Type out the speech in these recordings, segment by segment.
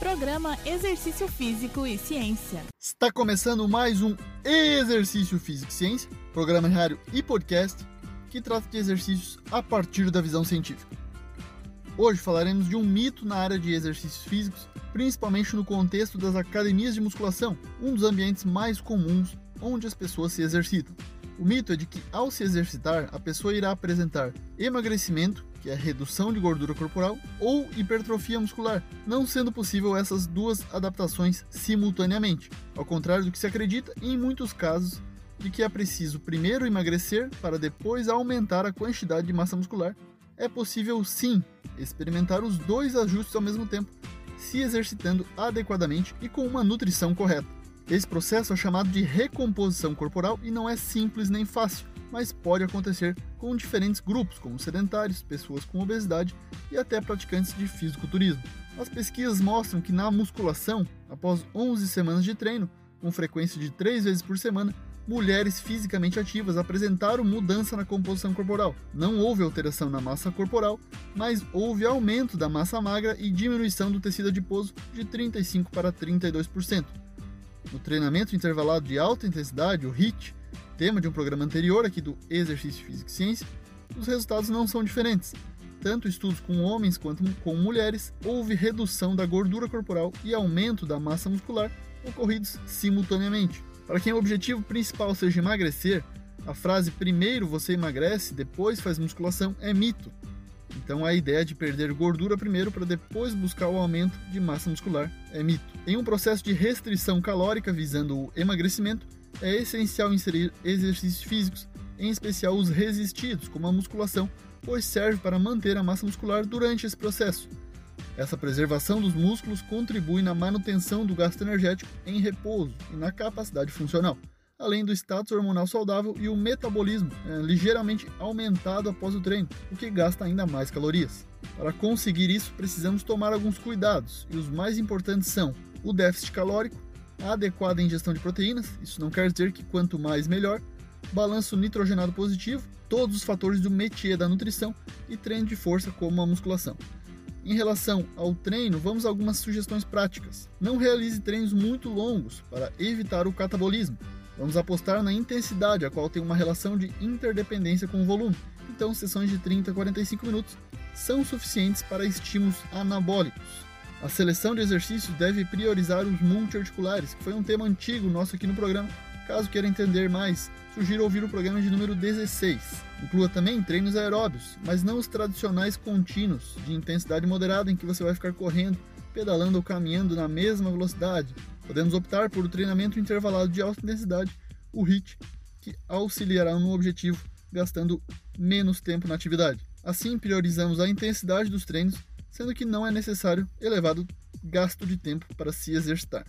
Programa Exercício Físico e Ciência. Está começando mais um Exercício Físico e Ciência, programa diário e podcast que trata de exercícios a partir da visão científica. Hoje falaremos de um mito na área de exercícios físicos, principalmente no contexto das academias de musculação, um dos ambientes mais comuns onde as pessoas se exercitam. O mito é de que, ao se exercitar, a pessoa irá apresentar emagrecimento, que é redução de gordura corporal, ou hipertrofia muscular, não sendo possível essas duas adaptações simultaneamente, ao contrário do que se acredita em muitos casos de que é preciso primeiro emagrecer para depois aumentar a quantidade de massa muscular. É possível sim experimentar os dois ajustes ao mesmo tempo, se exercitando adequadamente e com uma nutrição correta. Esse processo é chamado de recomposição corporal e não é simples nem fácil, mas pode acontecer com diferentes grupos, como sedentários, pessoas com obesidade e até praticantes de fisiculturismo. As pesquisas mostram que na musculação, após 11 semanas de treino, com frequência de 3 vezes por semana, mulheres fisicamente ativas apresentaram mudança na composição corporal. Não houve alteração na massa corporal, mas houve aumento da massa magra e diminuição do tecido adiposo de 35% para 32%. No treinamento intervalado de alta intensidade, o HIIT, tema de um programa anterior aqui do Exercício Físico e Ciência, os resultados não são diferentes. Tanto estudos com homens quanto com mulheres, houve redução da gordura corporal e aumento da massa muscular ocorridos simultaneamente. Para quem o objetivo principal seja emagrecer, a frase primeiro você emagrece, depois faz musculação é mito. Então a ideia de perder gordura primeiro para depois buscar o aumento de massa muscular é mito. Em um processo de restrição calórica visando o emagrecimento, é essencial inserir exercícios físicos, em especial os resistidos, como a musculação, pois serve para manter a massa muscular durante esse processo. Essa preservação dos músculos contribui na manutenção do gasto energético em repouso e na capacidade funcional além do status hormonal saudável e o metabolismo é, ligeiramente aumentado após o treino, o que gasta ainda mais calorias. Para conseguir isso, precisamos tomar alguns cuidados, e os mais importantes são o déficit calórico, a adequada ingestão de proteínas, isso não quer dizer que quanto mais melhor, balanço nitrogenado positivo, todos os fatores do métier da nutrição e treino de força como a musculação. Em relação ao treino, vamos a algumas sugestões práticas. Não realize treinos muito longos para evitar o catabolismo. Vamos apostar na intensidade, a qual tem uma relação de interdependência com o volume. Então, sessões de 30 a 45 minutos são suficientes para estímulos anabólicos. A seleção de exercícios deve priorizar os multiarticulares, que foi um tema antigo nosso aqui no programa. Caso queira entender mais, sugiro ouvir o programa de número 16. Inclua também treinos aeróbios, mas não os tradicionais contínuos, de intensidade moderada em que você vai ficar correndo, pedalando ou caminhando na mesma velocidade, Podemos optar por o treinamento intervalado de alta intensidade, o HIIT, que auxiliará no objetivo, gastando menos tempo na atividade. Assim, priorizamos a intensidade dos treinos, sendo que não é necessário elevado gasto de tempo para se exercitar.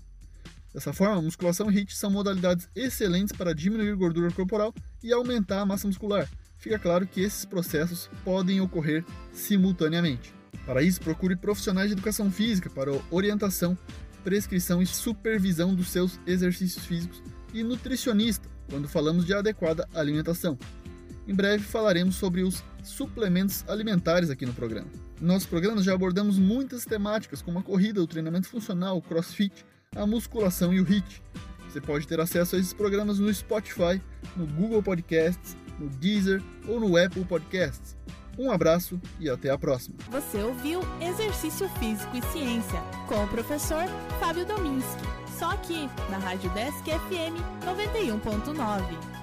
Dessa forma, musculação e HIIT são modalidades excelentes para diminuir gordura corporal e aumentar a massa muscular. Fica claro que esses processos podem ocorrer simultaneamente. Para isso, procure profissionais de educação física para orientação prescrição e supervisão dos seus exercícios físicos e nutricionista, quando falamos de adequada alimentação. Em breve falaremos sobre os suplementos alimentares aqui no programa. Em nossos programas já abordamos muitas temáticas, como a corrida, o treinamento funcional, o crossfit, a musculação e o HIIT. Você pode ter acesso a esses programas no Spotify, no Google Podcasts, no Deezer ou no Apple Podcasts. Um abraço e até a próxima. Você ouviu Exercício Físico e Ciência com o professor Fábio Dominski. Só aqui na Rádio Desk FM 91.9.